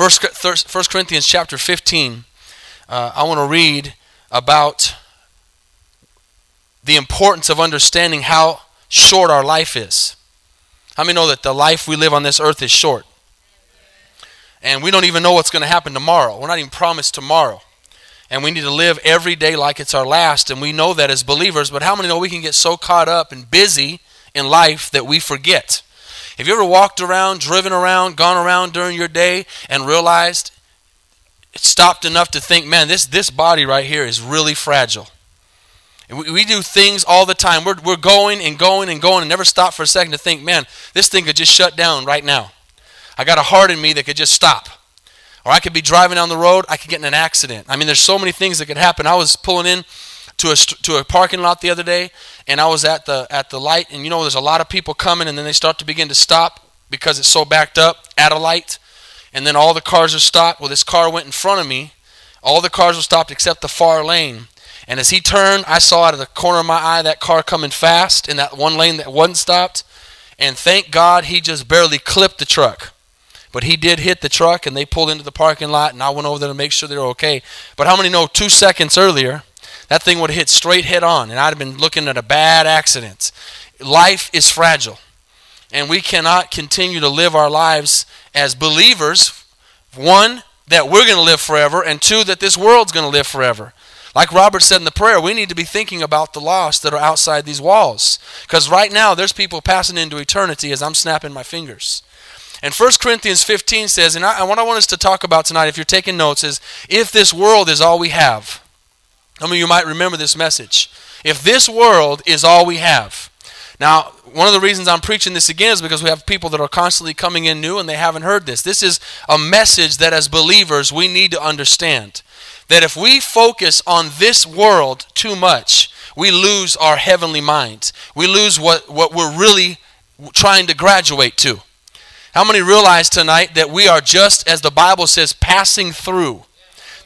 First, First Corinthians chapter 15, uh, I want to read about the importance of understanding how short our life is. How many know that the life we live on this earth is short? And we don't even know what's going to happen tomorrow. We're not even promised tomorrow. And we need to live every day like it's our last. And we know that as believers, but how many know we can get so caught up and busy in life that we forget? Have you ever walked around, driven around, gone around during your day and realized, stopped enough to think, man, this, this body right here is really fragile? We, we do things all the time. We're, we're going and going and going and never stop for a second to think, man, this thing could just shut down right now. I got a heart in me that could just stop. Or I could be driving down the road, I could get in an accident. I mean, there's so many things that could happen. I was pulling in to a, to a parking lot the other day, and I was at the, at the light, and you know, there's a lot of people coming, and then they start to begin to stop because it's so backed up at a light. And then all the cars are stopped. Well, this car went in front of me. All the cars were stopped except the far lane. And as he turned, I saw out of the corner of my eye that car coming fast in that one lane that wasn't stopped. And thank God he just barely clipped the truck. But he did hit the truck and they pulled into the parking lot and I went over there to make sure they were okay. But how many know two seconds earlier, that thing would have hit straight head on and I'd have been looking at a bad accident. Life is fragile. And we cannot continue to live our lives as believers. One, that we're going to live forever, and two, that this world's going to live forever. Like Robert said in the prayer, we need to be thinking about the lost that are outside these walls. Because right now, there's people passing into eternity as I'm snapping my fingers. And 1 Corinthians 15 says, and, I, what I want us to talk about tonight, if you're taking notes, is if this world is all we have. I mean, you might remember this message. If this world is all we have. Now, one of the reasons I'm preaching this again is because we have people that are constantly coming in new and they haven't heard this. This is a message that as believers we need to understand that if we focus on this world too much, we lose our heavenly minds. We lose what, what we're really trying to graduate to. How many realize tonight that we are just, as the Bible says, passing through?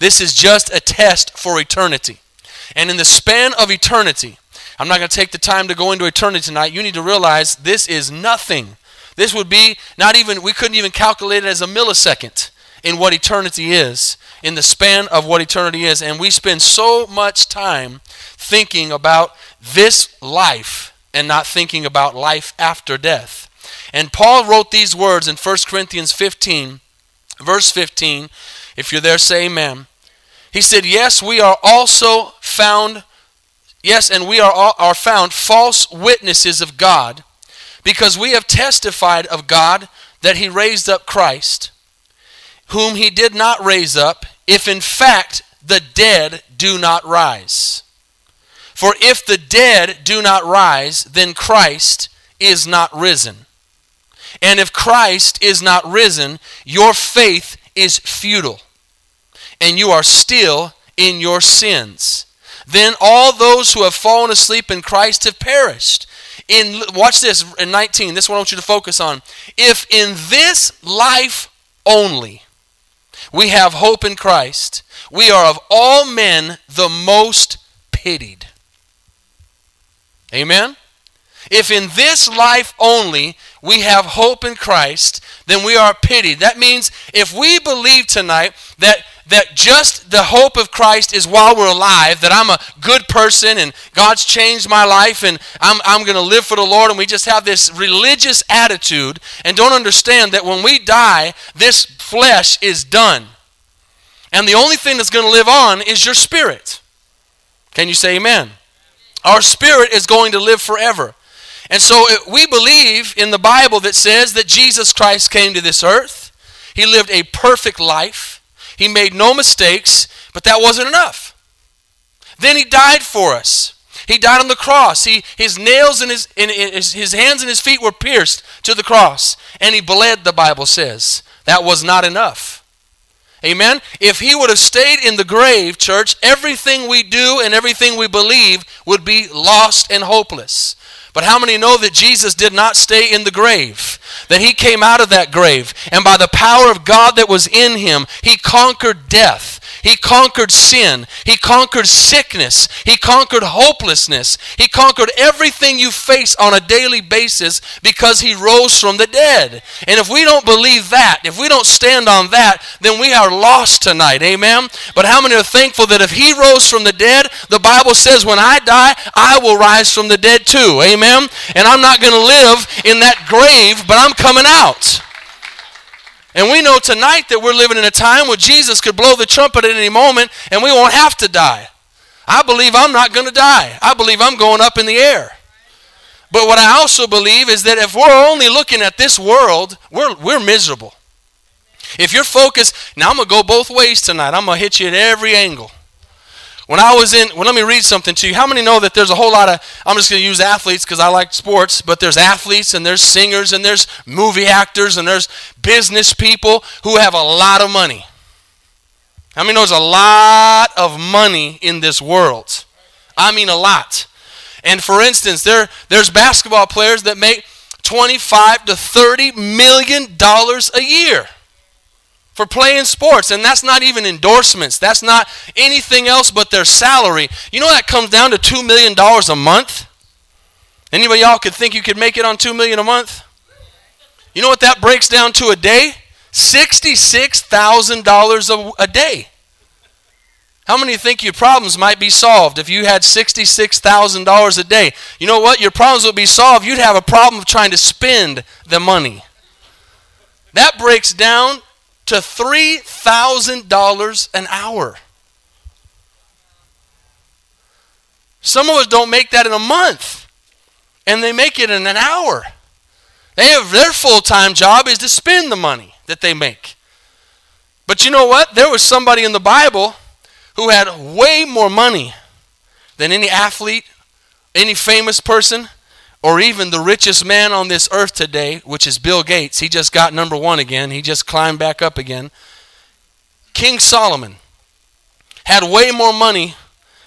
This is just a test for eternity. And in the span of eternity, I'm not going to take the time to go into eternity tonight. You need to realize this is nothing. This would be not even, we couldn't even calculate it as a millisecond in what eternity is in the span of what eternity is. And we spend so much time thinking about this life and not thinking about life after death. And Paul wrote these words in 1 Corinthians 15, verse 15. If you're there, say amen. He said, Yes, we are also found, yes, and we are, all, are found false witnesses of God, because we have testified of God that he raised up Christ, whom he did not raise up, if in fact the dead do not rise. For if the dead do not rise, then Christ is not risen. And if Christ is not risen, your faith is futile, and you are still in your sins. Then all those who have fallen asleep in Christ have perished. In watch this in 19. This one I want you to focus on. If in this life only we have hope in Christ, we are of all men the most pitied. Amen? If in this life only we have hope in Christ, then we are pitied. That means if we believe tonight that that just the hope of Christ is while we're alive, that I'm a good person and God's changed my life and I'm, I'm going to live for the Lord, and we just have this religious attitude and don't understand that when we die, this flesh is done. And the only thing that's going to live on is your spirit. Can you say amen? Our spirit is going to live forever. And so uh, we believe in the Bible that says that Jesus Christ came to this earth. He lived a perfect life. He made no mistakes, but that wasn't enough. Then he died for us. He died on the cross. He, his nails and his, his, his hands and his feet were pierced to the cross. And he bled, the Bible says. That was not enough. Amen? If he would have stayed in the grave, church, everything we do and everything we believe would be lost and hopeless. But how many know that Jesus did not stay in the grave? That he came out of that grave, and by the power of God that was in him, he conquered death. He conquered sin. He conquered sickness. He conquered hopelessness. He conquered everything you face on a daily basis because he rose from the dead. And if we don't believe that, if we don't stand on that, then we are lost tonight. Amen. But how many are thankful that if he rose from the dead, the Bible says when I die, I will rise from the dead too. Amen. And I'm not going to live in that grave, but I'm coming out. And we know tonight that we're living in a time where Jesus could blow the trumpet at any moment and we won't have to die. I believe I'm not going to die. I believe I'm going up in the air. But what I also believe is that if we're only looking at this world, we're, we're miserable. If you're focused, now I'm going to go both ways tonight. I'm going to hit you at every angle. When I was in, well, let me read something to you. How many know that there's a whole lot of, I'm just going to use athletes because I like sports, but there's athletes and there's singers and there's movie actors and there's business people who have a lot of money. How many know there's a lot of money in this world? I mean, a lot. And for instance, there, there's basketball players that make 25 to 30 million dollars a year for playing sports. And that's not even endorsements. That's not anything else but their salary. You know that comes down to $2 million a month? Anybody y'all could think you could make it on 2 million a month? You know what that breaks down to a day? $66,000 a day. How many think your problems might be solved if you had $66,000 a day? You know what? Your problems would be solved. You'd have a problem of trying to spend the money. That breaks down to $3,000 an hour. Some of us don't make that in a month, and they make it in an hour. They have their full-time job is to spend the money that they make. But you know what? There was somebody in the Bible who had way more money than any athlete, any famous person, or even the richest man on this earth today, which is Bill Gates, he just got number one again. He just climbed back up again. King Solomon had way more money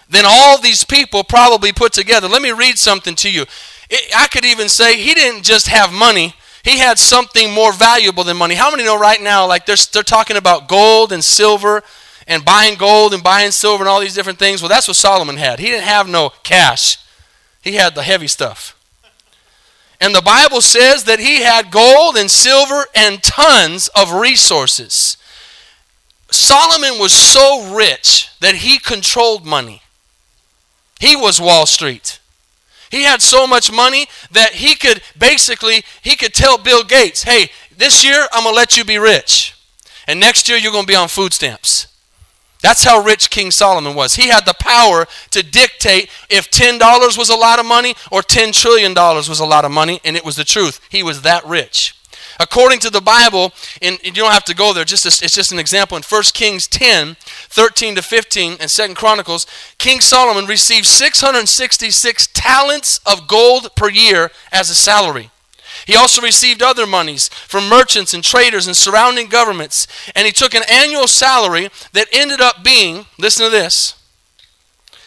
than all these people probably put together. Let me read something to you. It, I could even say he didn't just have money, he had something more valuable than money. How many know right now, like they're, they're talking about gold and silver and buying gold and buying silver and all these different things? Well, that's what Solomon had. He didn't have no cash, he had the heavy stuff. And the Bible says that he had gold and silver and tons of resources. Solomon was so rich that he controlled money. He was Wall Street. He had so much money that he could basically he could tell Bill Gates, "Hey, this year I'm going to let you be rich. And next year you're going to be on food stamps." That's how rich King Solomon was. He had the power to dictate if $10 was a lot of money or $10 trillion was a lot of money, and it was the truth. He was that rich. According to the Bible, and you don't have to go there, just a, it's just an example. In 1 Kings 10, 13 to 15, and 2 Chronicles, King Solomon received 666 talents of gold per year as a salary. He also received other monies from merchants and traders and surrounding governments. And he took an annual salary that ended up being, listen to this,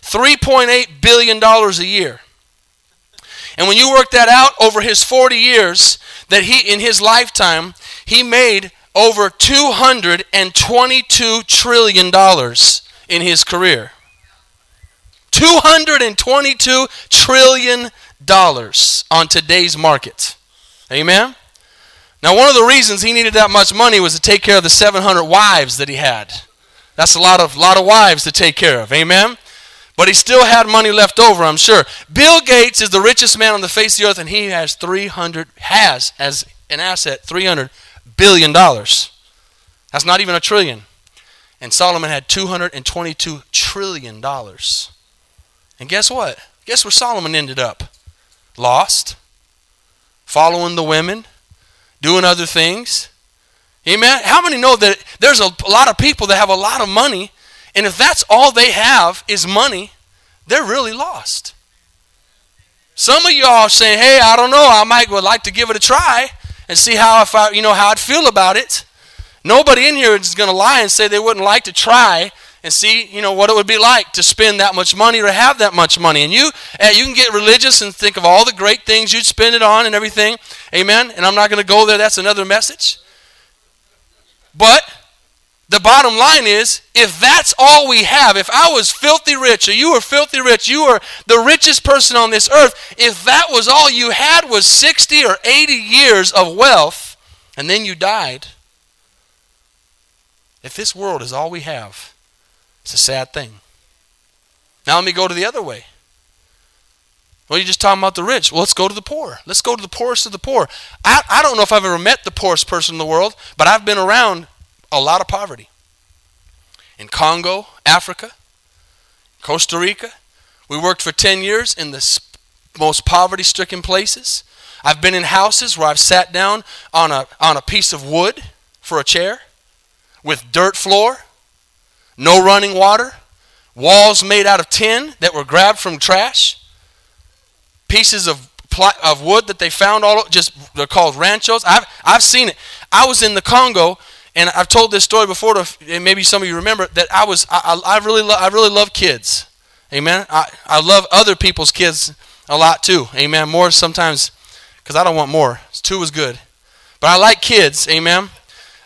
$3.8 billion a year. And when you work that out over his 40 years, that he, in his lifetime, he made over $222 trillion in his career. $222 trillion on today's market. Amen? Now, one of the reasons he needed that much money was to take care of the 700 wives that he had. That's a lot of, lot of wives to take care of. Amen? But he still had money left over, I'm sure. Bill Gates is the richest man on the face of the earth, and he has 300, has as an asset, 300 billion dollars. That's not even a trillion. And Solomon had 222 trillion dollars. And guess what? Guess where Solomon ended up? Lost following the women, doing other things. Amen. How many know that there's a, lot of people that have a lot of money, and if that's all they have is money, they're really lost. Some of y'all saying, "Hey, I don't know. I might would like to give it a try and see how if I, you know, how I'd feel about it." Nobody in here is going to lie and say they wouldn't like to try and see, you know, what it would be like to spend that much money or have that much money. And you, uh, you can get religious and think of all the great things you'd spend it on and everything. Amen. And I'm not going to go there. That's another message. But the bottom line is if that's all we have, if I was filthy rich or you were filthy rich, you were the richest person on this earth, if that was all you had was 60 or 80 years of wealth and then you died, if this world is all we have, it's a sad thing. Now let me go to the other way. Well, you're just talking about the rich. Well, let's go to the poor. Let's go to the poorest of the poor. I, I don't know if I've ever met the poorest person in the world, but I've been around a lot of poverty. In Congo, Africa, Costa Rica, we worked for 10 years in the most poverty stricken places. I've been in houses where I've sat down on a, on a piece of wood for a chair with dirt floor, no running water, walls made out of tin that were grabbed from trash, pieces of of wood that they found all just they're called ranchos. I've I've seen it. I was in the Congo and I've told this story before to maybe some of you remember that I was I, I really lo- I really love kids. Amen. I, I love other people's kids a lot too. Amen. More sometimes because I don't want more. Two was good. But I like kids. Amen.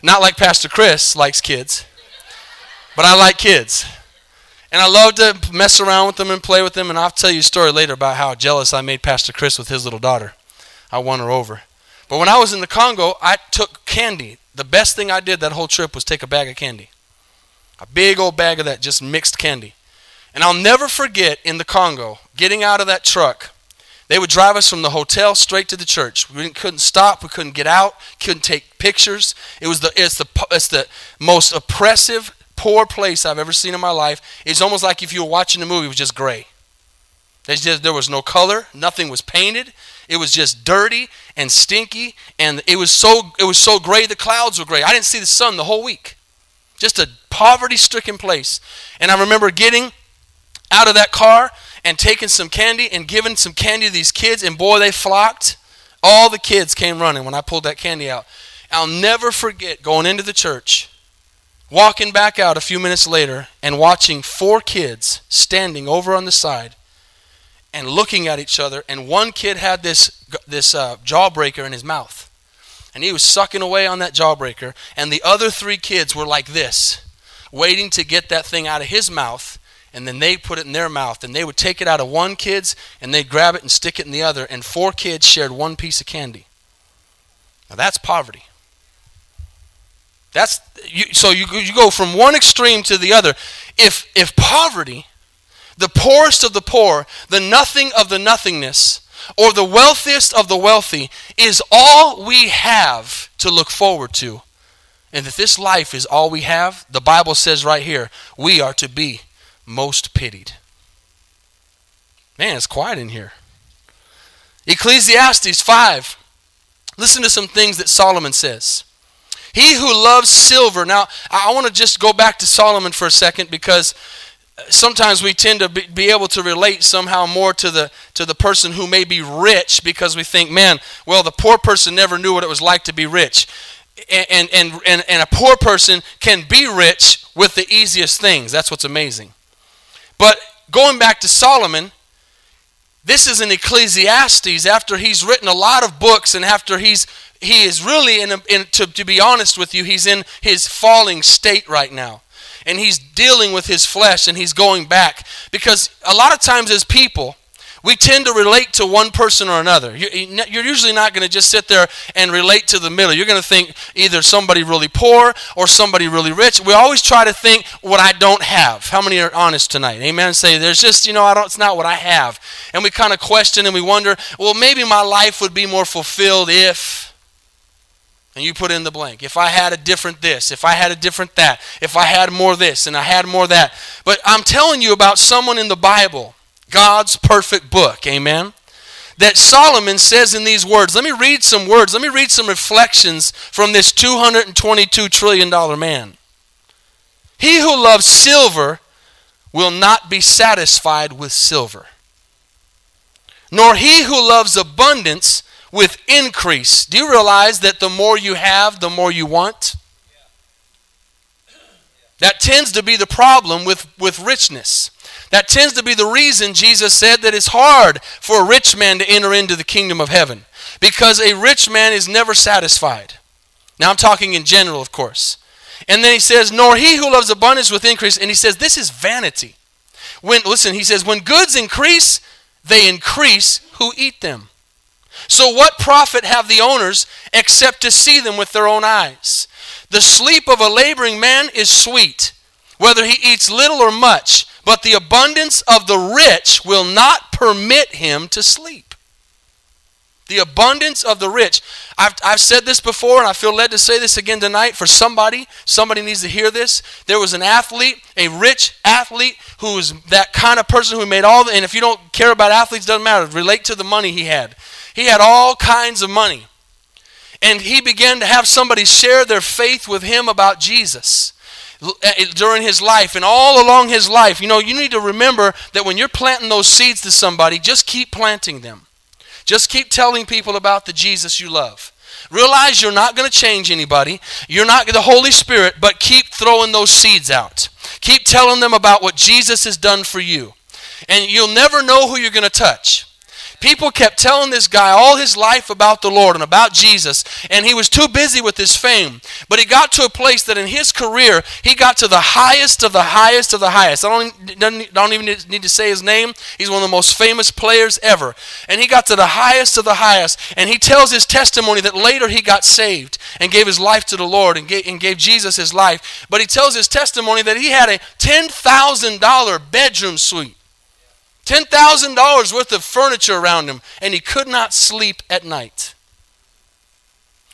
Not like Pastor Chris likes kids, but I like kids. And I love to mess around with them and play with them. And I'll tell you a story later about how jealous I made Pastor Chris with his little daughter. I won her over. But when I was in the Congo, I took candy. The best thing I did that whole trip was take a bag of candy. A big old bag of that, just mixed candy. And I'll never forget in the Congo, getting out of that truck they would drive us from the hotel straight to the church. We couldn't stop. We couldn't get out. Couldn't take pictures. It was the it's the it's the most oppressive, poor place I've ever seen in my life. It's almost like if you were watching a movie, it was just gray. Just, there was no color. Nothing was painted. It was just dirty and stinky, and it was so it was so gray. The clouds were gray. I didn't see the sun the whole week. Just a poverty-stricken place. And I remember getting out of that car and taking some candy and giving some candy to these kids, and boy, they flocked. All the kids came running when I pulled that candy out. I'll never forget going into the church, walking back out a few minutes later, and watching four kids standing over on the side and looking at each other. And one kid had this, this uh, jawbreaker in his mouth. And he was sucking away on that jawbreaker. And the other three kids were like this, waiting to get that thing out of his mouth and then they put it in their mouth and they would take it out of one kid's and they'd grab it and stick it in the other and four kids shared one piece of candy now that's poverty that's you, so you, you go from one extreme to the other if if poverty the poorest of the poor the nothing of the nothingness or the wealthiest of the wealthy is all we have to look forward to and that this life is all we have the bible says right here we are to be most pitied. Man, it's quiet in here. Ecclesiastes 5. Listen to some things that Solomon says. He who loves silver. Now, I want to just go back to Solomon for a second because uh, sometimes we tend to be, be, able to relate somehow more to the to the person who may be rich because we think man well the poor person never knew what it was like to be rich. And and and, and a poor person can be rich with the easiest things. That's what's amazing. But going back to Solomon, this is in Ecclesiastes after he's written a lot of books and after he's he is really in, a, in to, to be honest with you he's in his falling state right now and he's dealing with his flesh and he's going back because a lot of times as people we tend to relate to one person or another. You're usually not going to just sit there and relate to the middle. You're going to think either somebody really poor or somebody really rich. We always try to think what I don't have. How many are honest tonight? Amen. Say there's just you know I don't. It's not what I have, and we kind of question and we wonder. Well, maybe my life would be more fulfilled if. And you put in the blank. If I had a different this, if I had a different that, if I had more this and I had more that. But I'm telling you about someone in the Bible God's perfect book. Amen. That Solomon says in these words. Let me read some words. Let me read some reflections from this $222 trillion man. He who loves silver will not be satisfied with silver, nor he who loves abundance with increase. Do you realize that the more you have, the more you want? That tends to be the problem with, with richness. That tends to be the reason Jesus said that it's hard for a rich man to enter into the kingdom of heaven. Because a rich man is never satisfied. Now I'm talking in general, of course. And then he says, Nor he who loves abundance with increase. And he says, This is vanity. When listen, he says, When goods increase, they increase who eat them. So what profit have the owners except to see them with their own eyes? The sleep of a laboring man is sweet, whether he eats little or much, but the abundance of the rich will not permit him to sleep. The abundance of the rich. I've, I've said this before, and I feel led to say this again tonight for somebody. Somebody needs to hear this. There was an athlete, a rich athlete, who was that kind of person who made all the, and if you don't care about athletes, doesn't matter. Relate to the money he had. He had all kinds of money. And he began to have somebody share their faith with him about Jesus eh, during his life and all along his life. You know, you need to remember that when you're planting those seeds to somebody, just keep planting them. Just keep telling people about the Jesus you love. Realize you're not going to change anybody. You're not the Holy Spirit, but keep throwing those seeds out. Keep telling them about what Jesus has done for you. And you'll never know who you're going to touch. People kept telling this guy all his life about the Lord and about Jesus, and he was too busy with his fame. But he got to a place that in his career, he got to the highest of the highest of the highest. I don't, don't even need to say his name. He's one of the most famous players ever. And he got to the highest of the highest. And he tells his testimony that later he got saved and gave his life to the Lord and gave, and gave Jesus his life. But he tells his testimony that he had a $10,000 bedroom suite. $10,000 worth of furniture around him, and he could not sleep at night.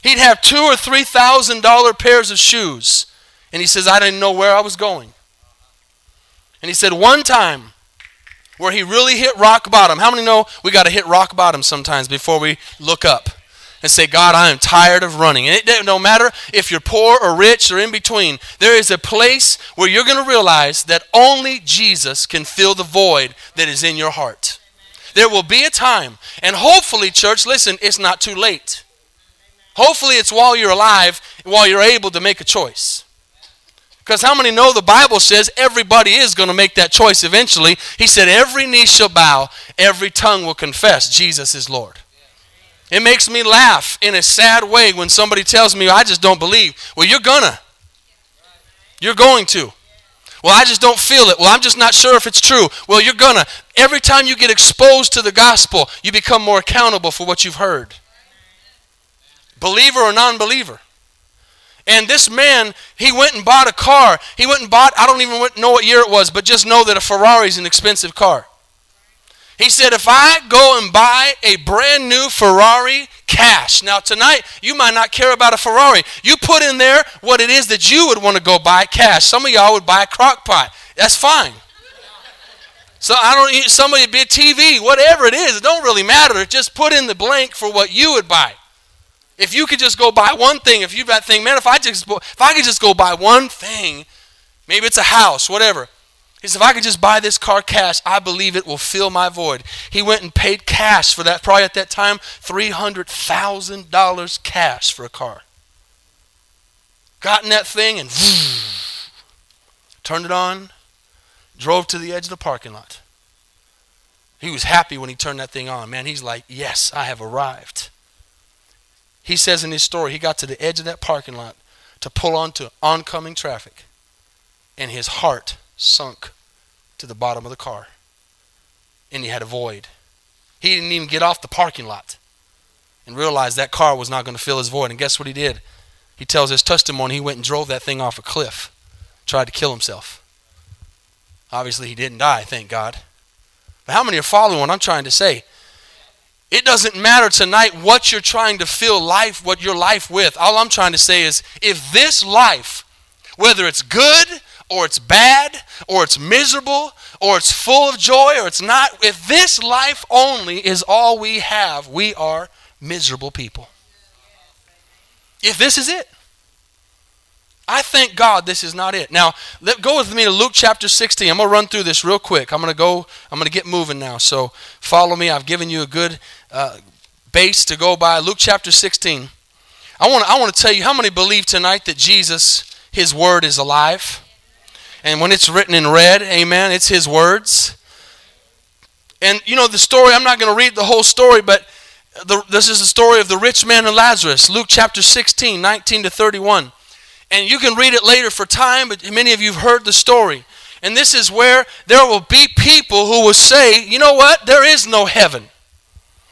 He'd have two or three thousand dollar pairs of shoes, and he says, I didn't know where I was going. And he said, one time where he really hit rock bottom. How many know we got to hit rock bottom sometimes before we look up? And say, God, I am tired of running. And it don't matter if you're poor or rich or in between, there is a place where you're going to realize that only Jesus can fill the void that is in your heart. There will be a time, and hopefully, church, listen, it's not too late. Hopefully, it's while you're alive, while you're able to make a choice. Because how many know the Bible says everybody is going to make that choice eventually? He said, Every knee shall bow, every tongue will confess Jesus is Lord. It makes me laugh in a sad way when somebody tells me, I just don't believe. Well, you're gonna. You're going to. Well, I just don't feel it. Well, I'm just not sure if it's true. Well, you're gonna. Every time you get exposed to the gospel, you become more accountable for what you've heard. Believer or non believer. And this man, he went and bought a car. He went and bought, I don't even know what year it was, but just know that a Ferrari is an expensive car. He said, if I go and buy a brand new Ferrari cash. Now, tonight, you might not care about a Ferrari. You put in there what it is that you would want to go buy cash. Some of y'all would buy a crock pot. That's fine. So I don't somebody be a TV, whatever it is, it don't really matter. Just put in the blank for what you would buy. If you could just go buy one thing, if you that thing, man, if I just if I could just go buy one thing, maybe it's a house, whatever. He said, if I could just buy this car cash, I believe it will fill my void. He went and paid cash for that, probably at that time, $300,000 cash for a car. Got in that thing and turned it on, drove to the edge of the parking lot. He was happy when he turned that thing on. Man, he's like, yes, I have arrived. He says in his story, he got to the edge of that parking lot to pull onto oncoming traffic, and his heart sunk to the bottom of the car. And he had a void. He didn't even get off the parking lot and realized that car was not going to fill his void. And guess what he did? He tells his testimony he went and drove that thing off a cliff, tried to kill himself. Obviously, he didn't die, thank God. But how many are following what I'm trying to say? It doesn't matter tonight what you're trying to fill life, what your life with. All I'm trying to say is if this life, whether it's good or it's bad, or it's miserable, or it's full of joy, or it's not. If this life only is all we have, we are miserable people. If this is it. I thank God this is not it. Now, let, go with me to Luke chapter 16. I'm going to run through this real quick. I'm going to go, I'm going to get moving now. So follow me. I've given you a good uh, base to go by. Luke chapter 16. I want, I want to tell you how many believe tonight that Jesus, his word, is alive? And when it's written in red, amen, it's his words. And you know the story, I'm not going to read the whole story, but the, this is the story of the rich man and Lazarus, Luke chapter 16, 19 to 31. And you can read it later for time, but many of you have heard the story. And this is where there will be people who will say, you know what? There is no heaven.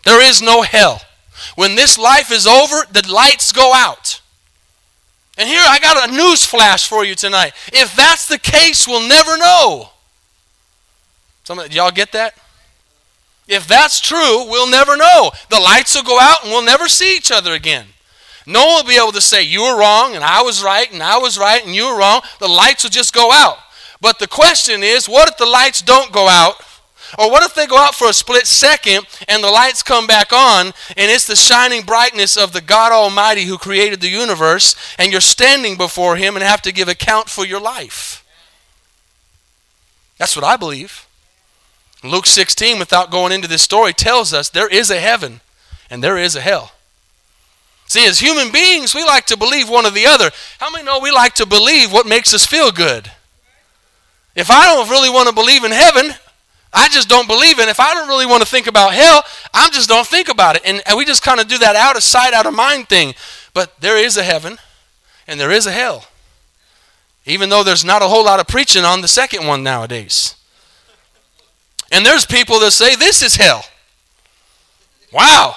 There is no hell. When this life is over, the lights go out. And here I got a news flash for you tonight. If that's the case, we'll never know. Some of, y'all get that? If that's true, we'll never know. The lights will go out and we'll never see each other again. No one will be able to say, You were wrong and I was right and I was right and you were wrong. The lights will just go out. But the question is, what if the lights don't go out? Or what if they go out for a split second and the lights come back on and it's the shining brightness of the God Almighty who created the universe and you're standing before Him and have to give account for your life? That's what I believe. Luke 16, without going into this story, tells us there is a heaven and there is a hell. See, as human beings, we like to believe one or the other. How many know we like to believe what makes us feel good? If I don't really want to believe in heaven, I just don't believe it. If I don't really want to think about hell, I just don't think about it. And, and we just kind of do that out of sight, out of mind thing. But there is a heaven and there is a hell. Even though there's not a whole lot of preaching on the second one nowadays. And there's people that say this is hell. Wow.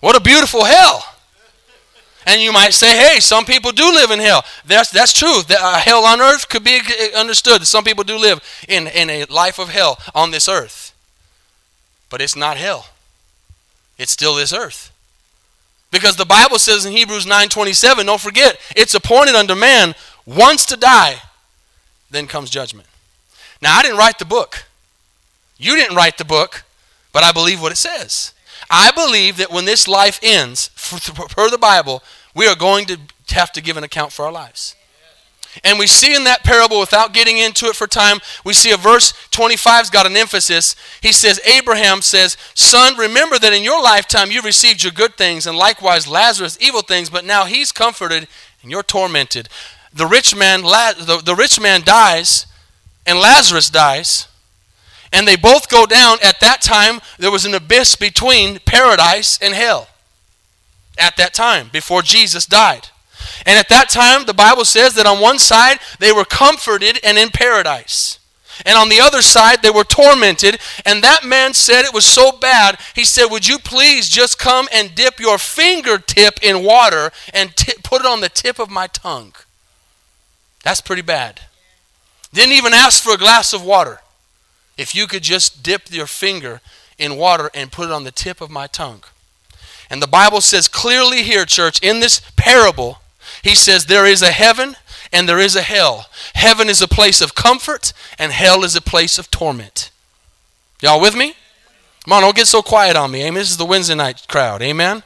What a beautiful hell. And you might say, hey, some people do live in hell. That's, that's true. Uh, hell on earth could be understood. Some people do live in, in a life of hell on this earth. But it's not hell. It's still this earth. Because the Bible says in Hebrews 9.27, don't forget, it's appointed unto man once to die, then comes judgment. Now, I didn't write the book. You didn't write the book, but I believe what it says. I believe that when this life ends, per the Bible, we are going to have to give an account for our lives. And we see in that parable, without getting into it for time, we see a verse 25's got an emphasis. He says, Abraham says, Son, remember that in your lifetime you received your good things, and likewise Lazarus evil things, but now he's comforted and you're tormented. The rich man, the, the rich man dies, and Lazarus dies and they both go down. At that time, there was an abyss between paradise and hell. At that time, before Jesus died. And at that time, the Bible says that on one side, they were comforted and in paradise. And on the other side, they were tormented. And that man said it was so bad, he said, Would you please just come and dip your fingertip in water and t- put it on the tip of my tongue? That's pretty bad. Didn't even ask for a glass of water. If you could just dip your finger in water and put it on the tip of my tongue. And the Bible says clearly here, church, in this parable, he says there is a heaven and there is a hell. Heaven is a place of comfort, and hell is a place of torment. Y'all with me? Come on, don't get so quiet on me. Amen. This is the Wednesday night crowd. Amen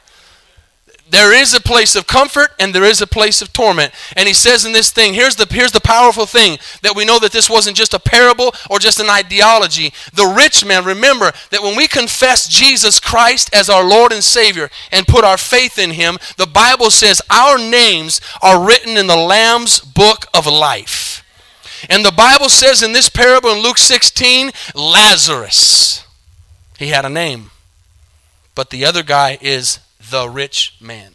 there is a place of comfort and there is a place of torment. And he says in this thing, here's the, here's the powerful thing that we know that this wasn't just a parable or just an ideology. The rich man, remember that when we confess Jesus Christ as our Lord and Savior and put our faith in him, the Bible says our names are written in the Lamb's book of life. And the Bible says in this parable in Luke 16, Lazarus. He had a name. But the other guy is the rich man.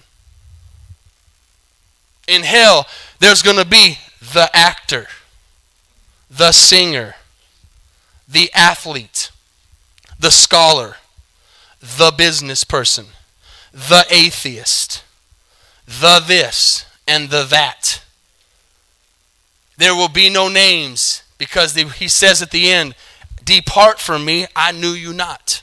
In hell, there's going to be the actor, the singer, the athlete, the scholar, the business person, the atheist, the this, and the that. There will be no names because he says at the end, Depart from me, I knew you not.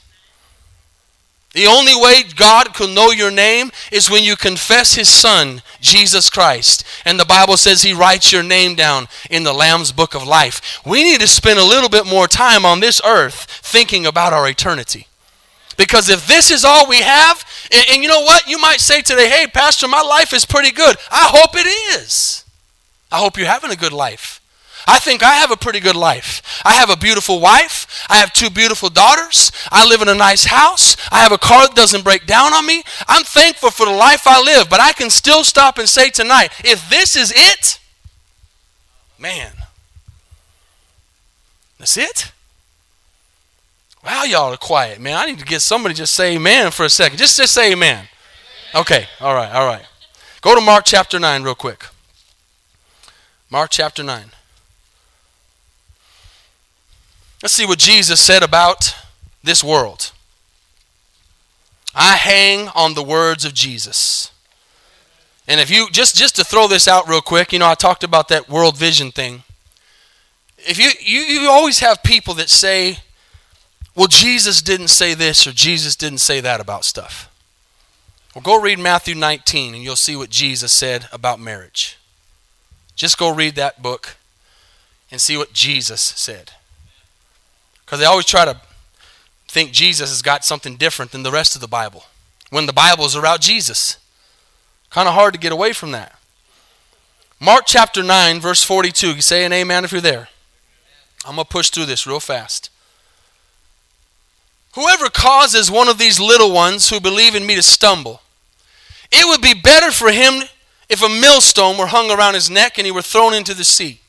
The only way God can know your name is when you confess His Son, Jesus Christ. And the Bible says He writes your name down in the Lamb's Book of Life. We need to spend a little bit more time on this earth thinking about our eternity. Because if this is all we have, and, and you know what? You might say today, hey, Pastor, my life is pretty good. I hope it is. I hope you're having a good life. I think I have a pretty good life. I have a beautiful wife. I have two beautiful daughters. I live in a nice house. I have a car that doesn't break down on me. I'm thankful for the life I live, but I can still stop and say tonight if this is it, man, that's it? Wow, y'all are quiet, man. I need to get somebody just say amen for a second. Just, just say amen. Okay, all right, all right. Go to Mark chapter 9 real quick. Mark chapter 9. Let's see what Jesus said about this world. I hang on the words of Jesus. And if you just just to throw this out real quick, you know, I talked about that world vision thing. If you you, you always have people that say, well, Jesus didn't say this or Jesus didn't say that about stuff. Well, go read Matthew 19 and you'll see what Jesus said about marriage. Just go read that book and see what Jesus said. Because they always try to think Jesus has got something different than the rest of the Bible when the Bible is about Jesus. Kind of hard to get away from that. Mark chapter 9, verse 42. You say an amen if you're there. I'm going to push through this real fast. Whoever causes one of these little ones who believe in me to stumble, it would be better for him if a millstone were hung around his neck and he were thrown into the sea.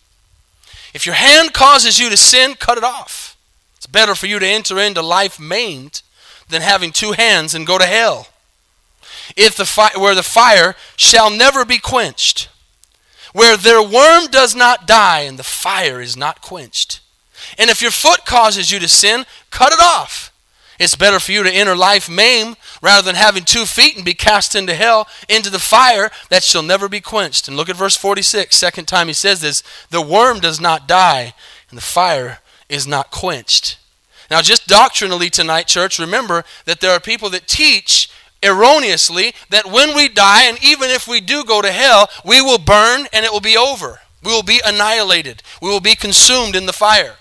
If your hand causes you to sin, cut it off. It's better for you to enter into life maimed than having two hands and go to hell. If the fi- where the fire shall never be quenched, where their worm does not die and the fire is not quenched. And if your foot causes you to sin, cut it off. It's better for you to enter life maimed rather than having two feet and be cast into hell, into the fire that shall never be quenched. And look at verse 46, second time he says this the worm does not die, and the fire is not quenched. Now, just doctrinally tonight, church, remember that there are people that teach erroneously that when we die, and even if we do go to hell, we will burn and it will be over. We will be annihilated. We will be consumed in the fire.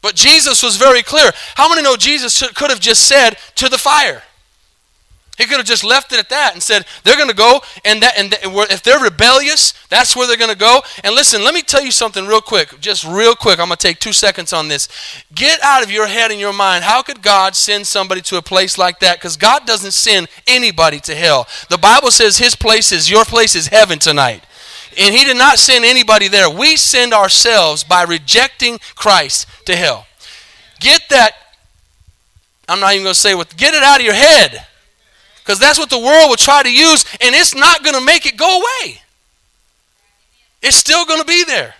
But Jesus was very clear. How many know Jesus could have just said to the fire? He could have just left it at that and said they're going to go, and that, and if they're rebellious, that's where they're going to go. And listen, let me tell you something real quick, just real quick. I'm going to take two seconds on this. Get out of your head and your mind. How could God send somebody to a place like that? Because God doesn't send anybody to hell. The Bible says His place is your place is heaven tonight. And He did not send anybody there. We send ourselves by rejecting Christ to hell. Get that. I'm not even going to say what. Get it out of your head. Because that's what the world will try to use, and it's not going to make it go away. It's still going to be there.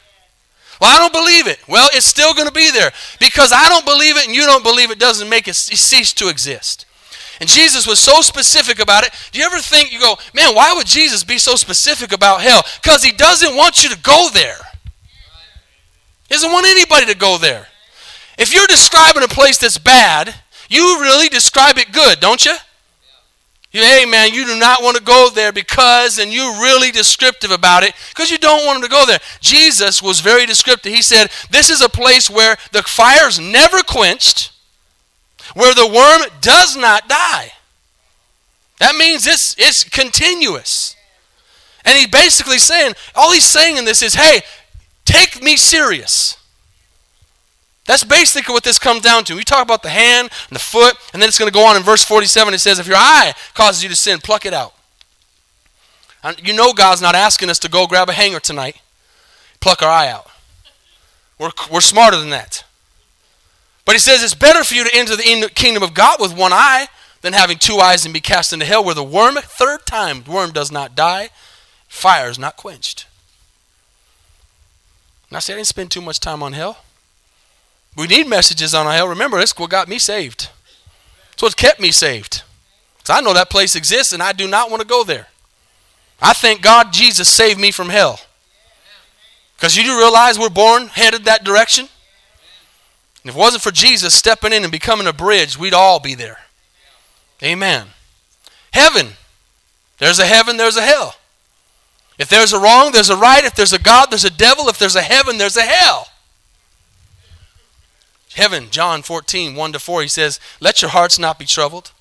Well, I don't believe it. Well, it's still going to be there. Because I don't believe it and you don't believe it doesn't make it cease to exist. And Jesus was so specific about it. Do you ever think, you go, man, why would Jesus be so specific about hell? Because he doesn't want you to go there. He doesn't want anybody to go there. If you're describing a place that's bad, you really describe it good, don't you? Hey man, you do not want to go there because, and you're really descriptive about it because you don't want them to go there. Jesus was very descriptive. He said, This is a place where the fire's never quenched, where the worm does not die. That means it's, it's continuous. And he's basically saying, all he's saying in this is, hey, take me serious. That's basically what this comes down to. We talk about the hand and the foot, and then it's going to go on in verse 47. It says, If your eye causes you to sin, pluck it out. You know God's not asking us to go grab a hanger tonight, pluck our eye out. We're, we're smarter than that. But he says it's better for you to enter the kingdom of God with one eye than having two eyes and be cast into hell where the worm, third time, worm does not die, fire is not quenched. I say I didn't spend too much time on hell. We need messages on hell. Remember, that's what got me saved. It's what kept me saved. Because I know that place exists and I do not want to go there. I thank God Jesus saved me from hell. Because you do realize we're born headed that direction? And if it wasn't for Jesus stepping in and becoming a bridge, we'd all be there. Amen. Heaven. There's a heaven, there's a hell. If there's a wrong, there's a right. If there's a God, there's a devil. If there's a heaven, there's a hell. Heaven, John 14, 1 to 4, he says, Let your hearts not be troubled.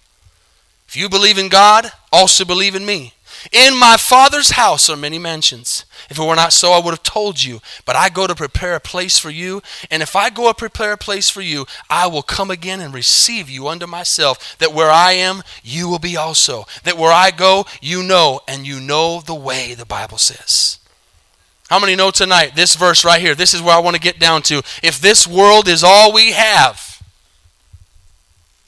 If you believe in God, also believe in me. In my Father's house are many mansions. If it were not so, I would have told you. But I go to prepare a place for you. And if I go to prepare a place for you, I will come again and receive you unto myself, that where I am, you will be also. That where I go, you know, and you know the way, the Bible says. How many know tonight this verse right here? This is where I want to get down to. If this world is all we have,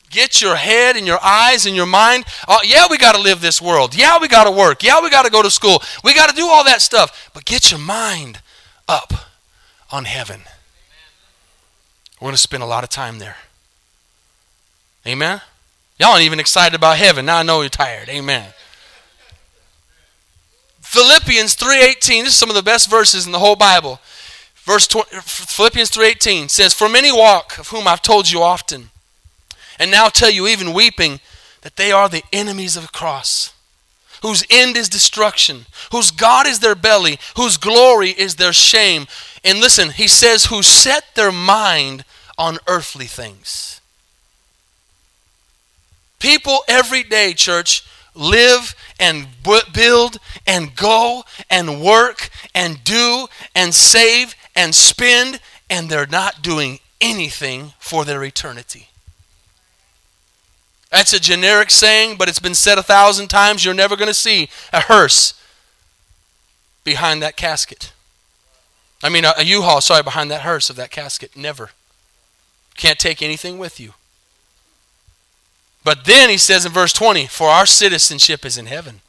get your head and your eyes and your mind. Uh, yeah, we got to live this world. Yeah, we got to work. Yeah, we got to go to school. We got to do all that stuff. But get your mind up on heaven. We're going to spend a lot of time there. Amen? Y'all ain't even excited about heaven. Now I know you're tired. Amen. Philippians 3:18. This is some of the best verses in the whole Bible. Verse 20, Philippians 3:18 says, "For many walk, of whom I've told you often, and now tell you even weeping, that they are the enemies of the cross, whose end is destruction, whose God is their belly, whose glory is their shame." And listen, he says, "Who set their mind on earthly things." People every day, church, live and build and go and work and do and save and spend, and they're not doing anything for their eternity. That's a generic saying, but it's been said a thousand times. You're never going to see a hearse behind that casket. I mean, a a U-Haul, sorry, behind that hearse of that casket. Never. Can't take anything with you. But then he says in verse 20, For our citizenship is in heaven,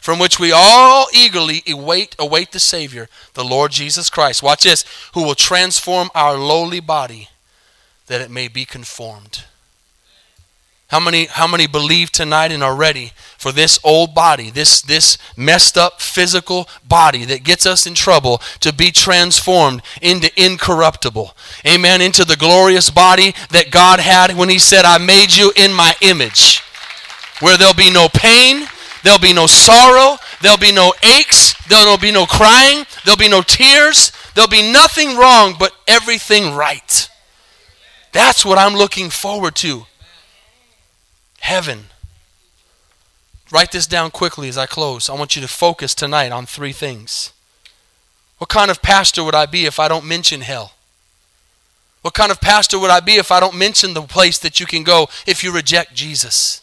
from which we all eagerly await, await the Savior, the Lord Jesus Christ. Watch this, who will transform our lowly body that it may be conformed. How many, how many believe tonight and are ready for this old body, this, this messed up physical body that gets us in trouble to be transformed into incorruptible? Amen. Into the glorious body that God had when He said, I made you in my image, where there'll be no pain, there'll be no sorrow, there'll be no aches, there'll be no crying, there'll be no tears, there'll be nothing wrong, but everything right. That's what I'm looking forward to. Heaven. Write this down quickly as I close. I want you to focus tonight on three things. What kind of pastor would I be if I don't mention hell? What kind of pastor would I be if I don't mention the place that you can go if you reject Jesus?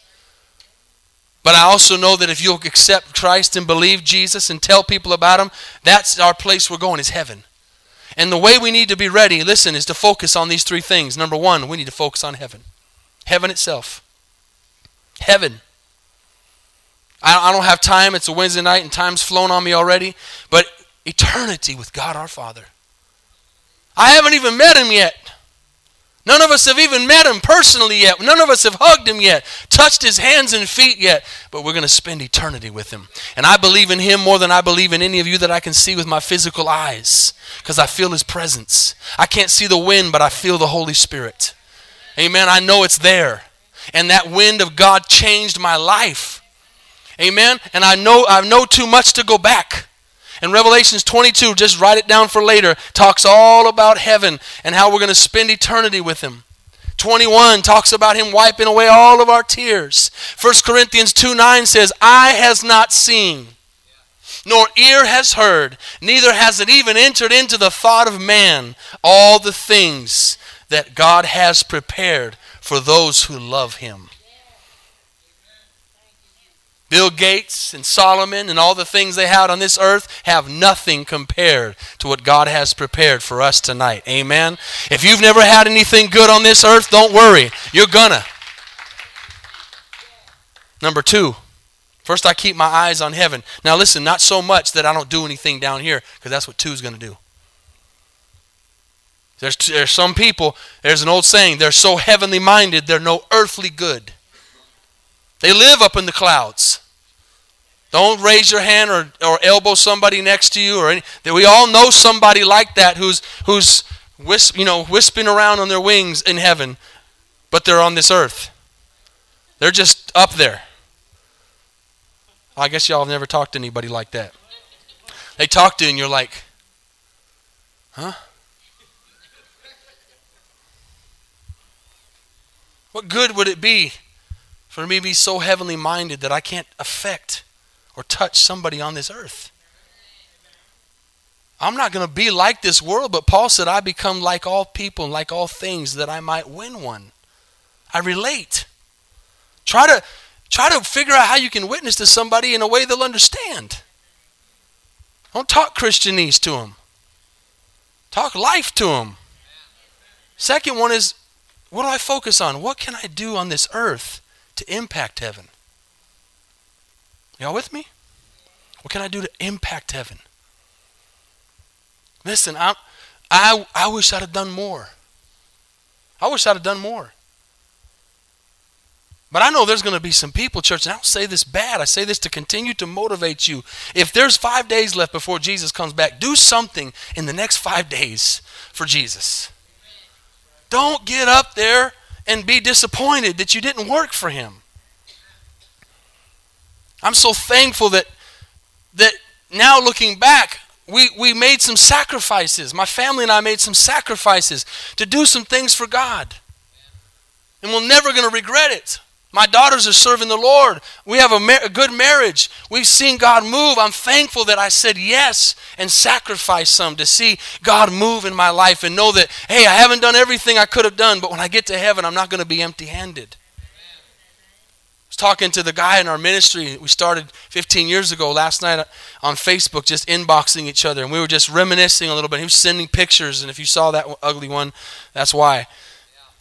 But I also know that if you'll accept Christ and believe Jesus and tell people about him, that's our place we're going is heaven. And the way we need to be ready, listen, is to focus on these three things. Number one, we need to focus on heaven. Heaven itself. Heaven. I don't have time. It's a Wednesday night and time's flown on me already. But eternity with God our Father. I haven't even met him yet. None of us have even met him personally yet. None of us have hugged him yet, touched his hands and feet yet. But we're going to spend eternity with him. And I believe in him more than I believe in any of you that I can see with my physical eyes because I feel his presence. I can't see the wind, but I feel the Holy Spirit. Amen. I know it's there and that wind of God changed my life. Amen. And I know I know too much to go back. And Revelations 22, just write it down for later, talks all about heaven and how we're going to spend eternity with him. 21 talks about him wiping away all of our tears. 1 Corinthians 2 9 says, Eye has not seen, nor ear has heard, neither has it even entered into the thought of man all the things that God has prepared for those who love him. Bill Gates and Solomon and all the things they had on this earth have nothing compared to what God has prepared for us tonight. Amen. If you've never had anything good on this earth, don't worry. You're gonna. Number two, first I keep my eyes on heaven. Now listen, not so much that I don't do anything down here, because that's what two is to do. There's, there's some people, there's an old saying, they're so heavenly minded, they're no earthly good. They live up in the clouds. Don't raise your hand or, or elbow somebody next to you or any, we all know somebody like that who's who's wisp, you know wisping around on their wings in heaven, but they're on this earth. They're just up there. I guess y'all have never talked to anybody like that. They talk to you and you're like, huh? What good would it be for me to be so heavenly minded that I can't affect or touch somebody on this earth? I'm not going to be like this world, but Paul said, I become like all people and like all things that I might win one. I relate. Try to try to figure out how you can witness to somebody in a way they'll understand. Don't talk Christianese to them. Talk life to them. Second one is what do I focus on? What can I do on this earth to impact heaven? Y'all with me? What can I do to impact heaven? Listen, I, I, I wish I'd have done more. I wish I'd have done more. But I know there's going to be some people, church, and I don't say this bad. I say this to continue to motivate you. If there's five days left before Jesus comes back, do something in the next five days for Jesus. Don't get up there and be disappointed that you didn't work for him. I'm so thankful that that now looking back, we, we made some sacrifices. My family and I made some sacrifices to do some things for God. And we're never going to regret it. My daughters are serving the Lord. We have a, mar- a, good marriage. We've seen God move. I'm thankful that I said yes and sacrificed some to see God move in my life and know that, hey, I haven't done everything I could have done, but when I get to heaven, I'm not going to be empty handed. I was talking to the guy in our ministry. We started 15 years ago last night uh, on Facebook, just inboxing each other, and we were just reminiscing a little bit. He was sending pictures, and if you saw that ugly one, that's why.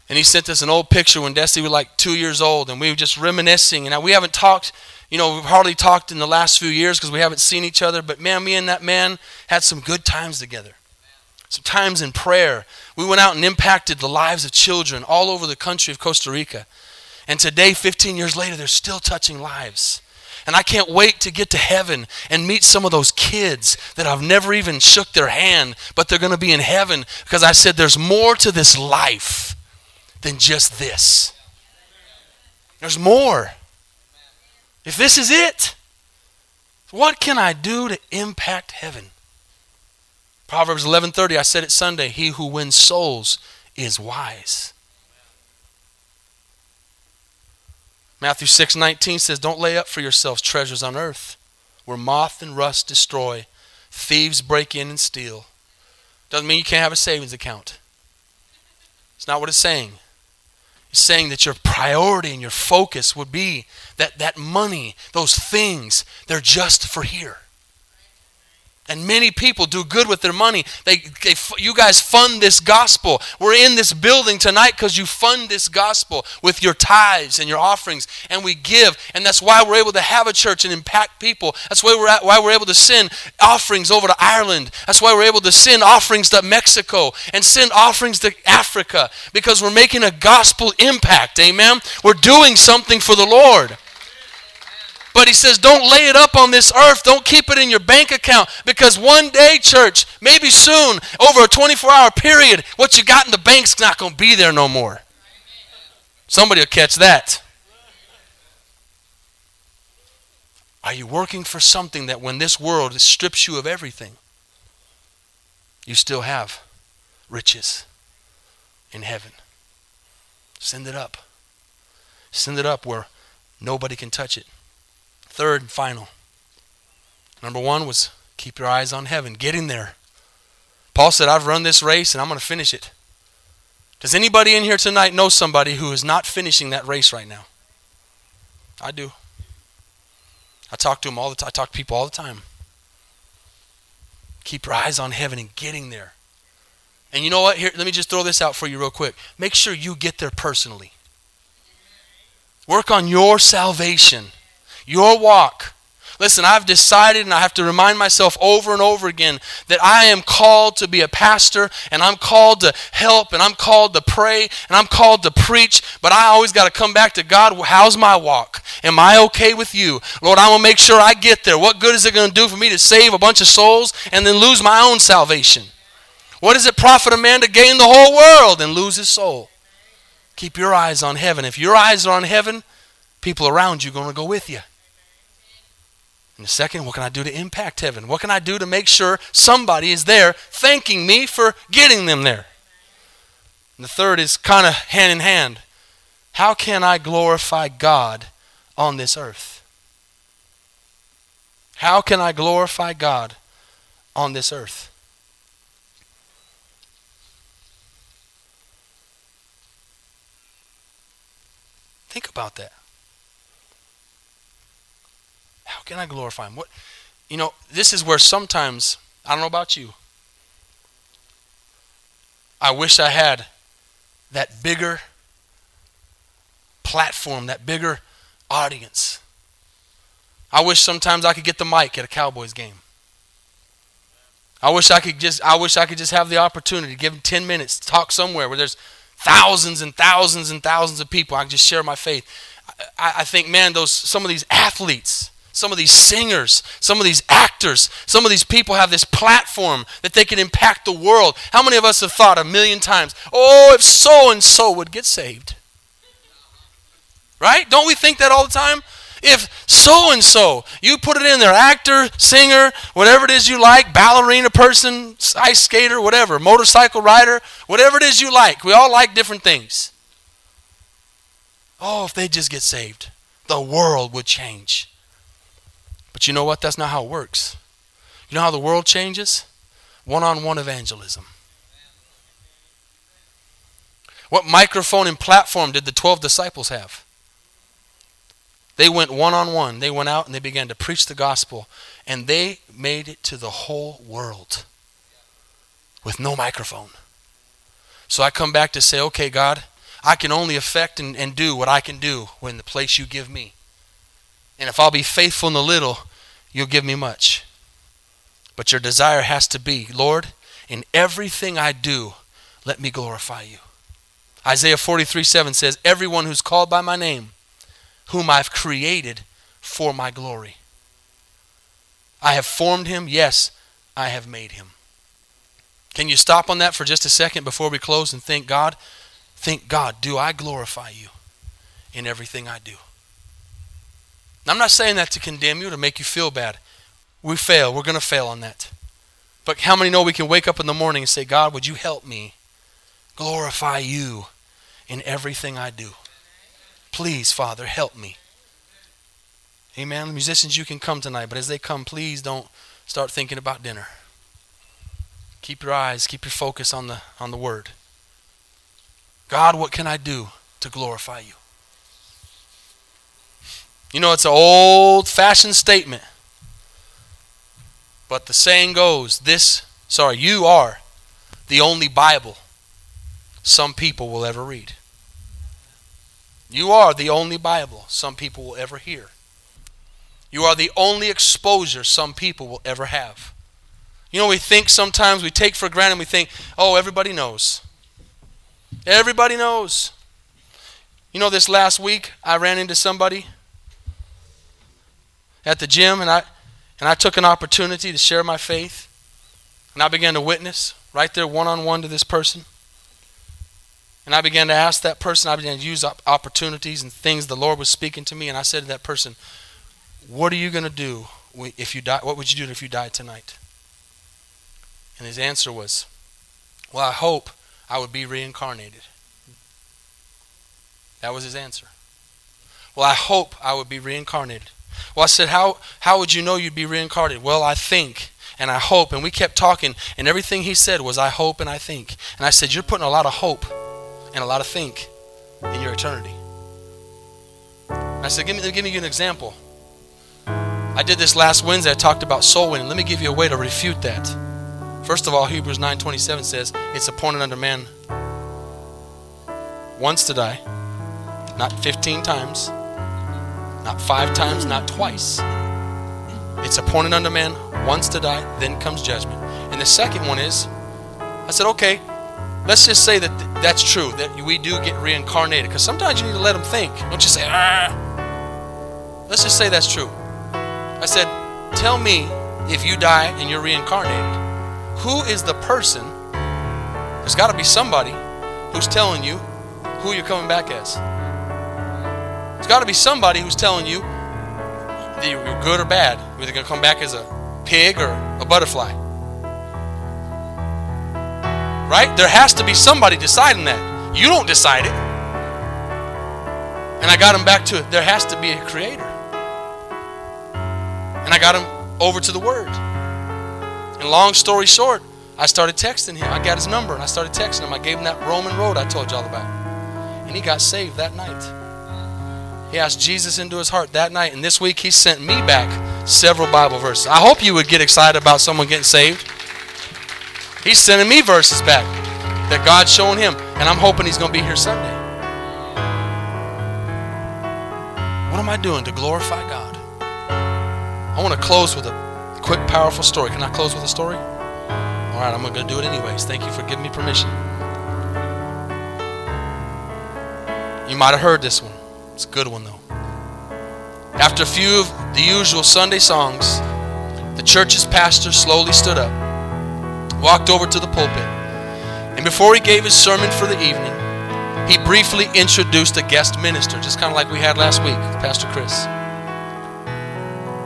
And he sent us an old picture when Destiny was like two years old, and we were just reminiscing. And we haven't talked, you know, we've hardly talked in the last few years because we haven't seen each other. But man, me and that man had some good times together. Some times in prayer. We went out and impacted the lives of children all over the country of Costa Rica. And today, 15 years later, they're still touching lives. And I can't wait to get to heaven and meet some of those kids that I've never even shook their hand, but they're going to be in heaven because I said there's more to this life than just this. There's more. If this is it, what can I do to impact heaven? Proverbs 11:30 I said it Sunday, he who wins souls is wise. Matthew 6:19 says, "Don't lay up for yourselves treasures on earth, where moth and rust destroy, thieves break in and steal." Doesn't mean you can't have a savings account. It's not what it's saying saying that your priority and your focus would be that that money, those things, they're just for here. And many people do good with their money. They, they, you guys fund this gospel. We're in this building tonight because you fund this gospel with your tithes and your offerings, and we give. And that's why we're able to have a church and impact people. That's why we're, at, why we're able to send offerings over to Ireland. That's why we're able to send offerings to Mexico and send offerings to Africa because we're making a gospel impact. Amen? We're doing something for the Lord. But he says, don't lay it up on this earth. Don't keep it in your bank account. Because one day, church, maybe soon, over a 24 hour period, what you got in the bank's not going to be there no more. Somebody will catch that. Are you working for something that when this world strips you of everything, you still have riches in heaven? Send it up. Send it up where nobody can touch it. Third and final. Number one was keep your eyes on heaven, getting there. Paul said, I've run this race and I'm going to finish it. Does anybody in here tonight know somebody who is not finishing that race right now? I do. I talk to them all the time. I talk to people all the time. Keep your eyes on heaven and getting there. And you know what? Here, let me just throw this out for you real quick. Make sure you get there personally. Work on your salvation your walk. Listen, I've decided, and I have to remind myself over and over again that I am called to be a pastor, and I'm called to help, and I'm called to pray, and I'm called to preach. But I always got to come back to God. How's my walk? Am I okay with you? Lord, I will make sure I get there. What good is it going to do for me to save a bunch of souls and then lose my own salvation? What does it profit a man to gain the whole world and lose his soul? Keep your eyes on heaven. If your eyes are on heaven, people around you are going to go with you. And the second, what can I do to impact heaven? What can I do to make sure somebody is there thanking me for getting them there? And the third is kind of hand in hand. How can I glorify God on this earth? How can I glorify God on this earth? Think about that. How can I glorify Him? What, you know, this is where sometimes, I don't know about you, I wish I had that bigger platform, that bigger audience. I wish sometimes I could get the mic at a Cowboys game. I wish I could just I wish I could just have the opportunity to give them 10 minutes to talk somewhere where there's thousands and thousands and thousands of people. I can just share my faith. I, I think, man, those some of these athletes, some of these singers, some of these actors, some of these people have this platform that they can impact the world. How many of us have thought a million times, oh, if so and so would get saved? Right? Don't we think that all the time? If so and so, you put it in there actor, singer, whatever it is you like, ballerina person, ice skater, whatever, motorcycle rider, whatever it is you like. We all like different things. Oh, if they just get saved, the world would change. But you know what? That's not how it works. You know how the world changes? One on one evangelism. What microphone and platform did the 12 disciples have? They went one on one. They went out and they began to preach the gospel. And they made it to the whole world with no microphone. So I come back to say, okay, God, I can only affect and, and do what I can do when the place you give me. And if I'll be faithful in the little, you'll give me much. But your desire has to be, Lord, in everything I do, let me glorify you. Isaiah 43 7 says, Everyone who's called by my name, whom I've created for my glory. I have formed him, yes, I have made him. Can you stop on that for just a second before we close and think, God, think, God, do I glorify you in everything I do? I'm not saying that to condemn you, to make you feel bad. We fail. We're going to fail on that. But how many know we can wake up in the morning and say, God, would you help me glorify you in everything I do? Please, Father, help me. Amen. The musicians, you can come tonight, but as they come, please don't start thinking about dinner. Keep your eyes, keep your focus on the on the word. God, what can I do to glorify you? You know, it's an old fashioned statement. But the saying goes, this, sorry, you are the only Bible some people will ever read. You are the only Bible some people will ever hear. You are the only exposure some people will ever have. You know, we think sometimes, we take for granted, we think, oh, everybody knows. Everybody knows. You know, this last week, I ran into somebody at the gym, and I, and I took an opportunity to share my faith. And I began to witness right there, one on one, to this person. And I began to ask that person, I began to use opportunities and things the Lord was speaking to me. And I said to that person, What are you going to do if you die? What would you do if you died tonight? And his answer was, Well, I hope I would be reincarnated. That was his answer. Well, I hope I would be reincarnated. Well, I said, How, how would you know you'd be reincarnated? Well, I think and I hope. And we kept talking, and everything he said was, I hope and I think. And I said, You're putting a lot of hope and a lot of think in your eternity. I said, give me, give me an example. I did this last Wednesday. I talked about soul winning. Let me give you a way to refute that. First of all, Hebrews 9:27 says, "It's appointed unto man once to die, not 15 times, not 5 times, not twice. It's appointed unto man once to die, then comes judgment." And the second one is I said, "Okay, let's just say that th- that's true, that we do get reincarnated. Because sometimes you need to let them think. Don't just say, ah. Let's just say that's true. I said, tell me if you die and you're reincarnated, who is the person? There's got to be somebody who's telling you who you're coming back as. There's got to be somebody who's telling you that you're good or bad. Whether you're either going to come back as a pig or a butterfly. Right? There has to be somebody deciding that. You don't decide it. And I got him back to it. there has to be a creator. And I got him over to the word. And long story short, I started texting him. I got his number and I started texting him. I gave him that Roman road I told y'all about. And he got saved that night. He asked Jesus into his heart that night. And this week he sent me back several Bible verses. I hope you would get excited about someone getting saved. He's sending me verses back that God's showing him. And I'm hoping he's going to be here Sunday. What am I doing to glorify God? I want to close with a quick, powerful story. Can I close with a story? All right, I'm going to do it anyways. Thank you for giving me permission. You might have heard this one. It's a good one, though. After a few of the usual Sunday songs, the church's pastor slowly stood up, walked over to the pulpit, and before he gave his sermon for the evening, he briefly introduced a guest minister, just kind of like we had last week, Pastor Chris,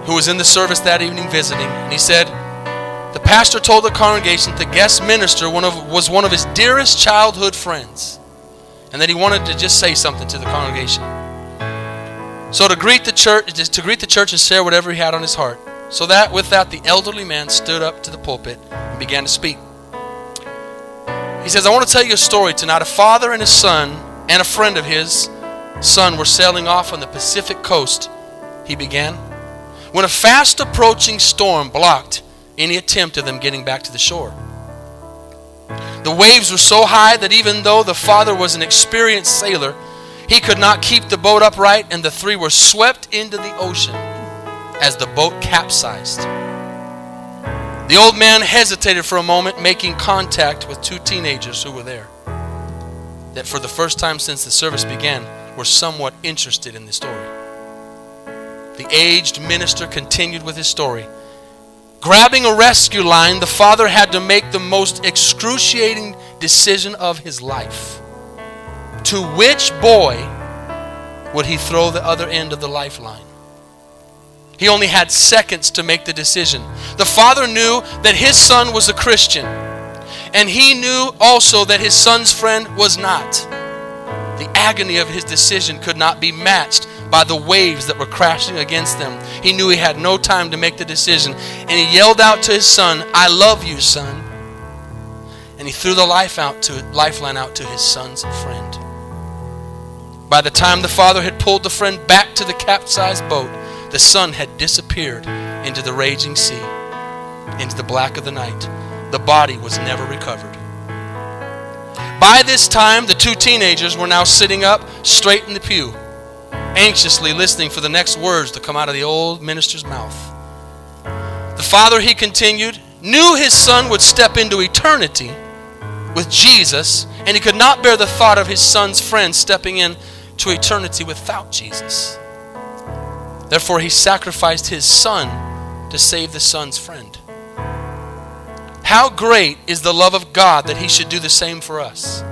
who was in the service that evening visiting. And he said, The pastor told the congregation the guest minister one of, was one of his dearest childhood friends, and that he wanted to just say something to the congregation. So to greet the church, to greet the church and share whatever he had on his heart. So that with that, the elderly man stood up to the pulpit and began to speak. He says, I want to tell you a story tonight. A father and his son and a friend of his son were sailing off on the Pacific coast, he began, when a fast approaching storm blocked any attempt of them getting back to the shore. The waves were so high that even though the father was an experienced sailor, he could not keep the boat upright, and the three were swept into the ocean as the boat capsized. The old man hesitated for a moment, making contact with two teenagers who were there, that for the first time since the service began were somewhat interested in the story. The aged minister continued with his story. Grabbing a rescue line, the father had to make the most excruciating decision of his life. To which boy would he throw the other end of the lifeline? He only had seconds to make the decision. The father knew that his son was a Christian, and he knew also that his son's friend was not. The agony of his decision could not be matched by the waves that were crashing against them. He knew he had no time to make the decision, and he yelled out to his son, "I love you, son." And he threw the life out to lifeline out to his son's friend. By the time the father had pulled the friend back to the capsized boat, the son had disappeared into the raging sea, into the black of the night. The body was never recovered. By this time, the two teenagers were now sitting up straight in the pew, anxiously listening for the next words to come out of the old minister's mouth. The father, he continued, knew his son would step into eternity with Jesus, and he could not bear the thought of his son's friend stepping in to eternity without Jesus. Therefore, he sacrificed his son to save the son's friend. How great is the love of God that he should do the same for us?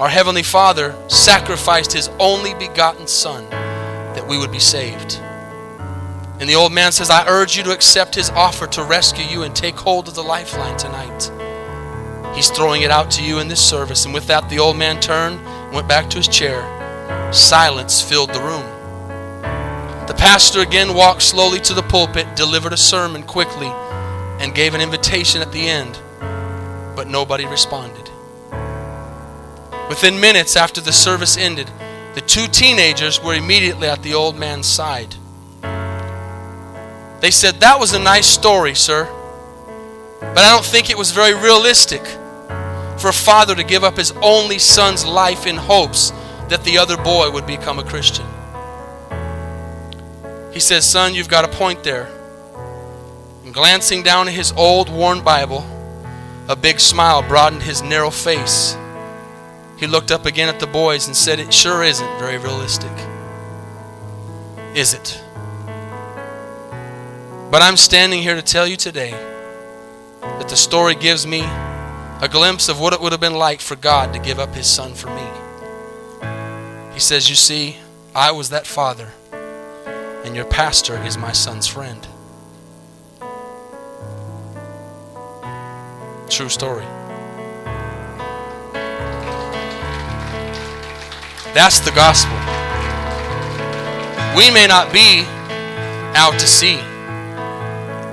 Our Heavenly Father sacrificed his only begotten Son that we would be saved. And the old man says, I urge you to accept his offer to rescue you and take hold of the lifeline tonight. He's throwing it out to you in this service. And with that, the old man turned and went back to his chair. Silence filled the room. The pastor again walked slowly to the pulpit, delivered a sermon quickly, and gave an invitation at the end, but nobody responded. Within minutes after the service ended, the two teenagers were immediately at the old man's side. They said, That was a nice story, sir, but I don't think it was very realistic for a father to give up his only son's life in hopes that the other boy would become a Christian. He says, Son, you've got a point there. And glancing down at his old, worn Bible, a big smile broadened his narrow face. He looked up again at the boys and said, It sure isn't very realistic. Is it? But I'm standing here to tell you today that the story gives me a glimpse of what it would have been like for God to give up his son for me. He says, You see, I was that father and your pastor is my son's friend. True story. That's the gospel. We may not be out to sea.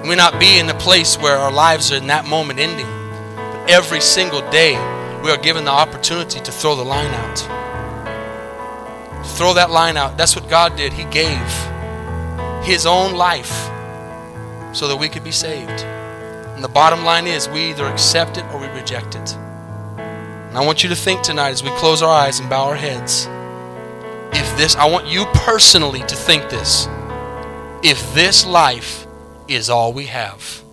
We may not be in a place where our lives are in that moment ending. But every single day, we are given the opportunity to throw the line out. Throw that line out. That's what God did. He gave his own life so that we could be saved. And the bottom line is we either accept it or we reject it. And I want you to think tonight as we close our eyes and bow our heads. If this, I want you personally to think this. If this life is all we have,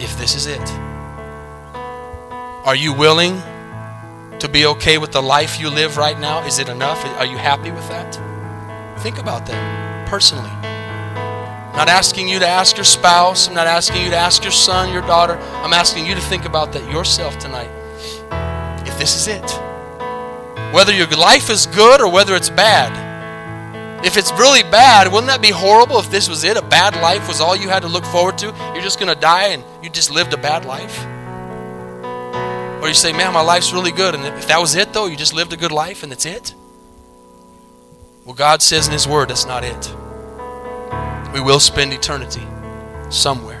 if this is it. Are you willing to be okay with the life you live right now? Is it enough? Are you happy with that? Think about that personally. I'm not asking you to ask your spouse. I'm not asking you to ask your son, your daughter. I'm asking you to think about that yourself tonight. If this is it. Whether your life is good or whether it's bad. If it's really bad, wouldn't that be horrible if this was it? A bad life was all you had to look forward to? You're just going to die and you just lived a bad life? Or you say, man, my life's really good. And if that was it, though, you just lived a good life and it's it? Well, God says in His Word that's not it. We will spend eternity somewhere.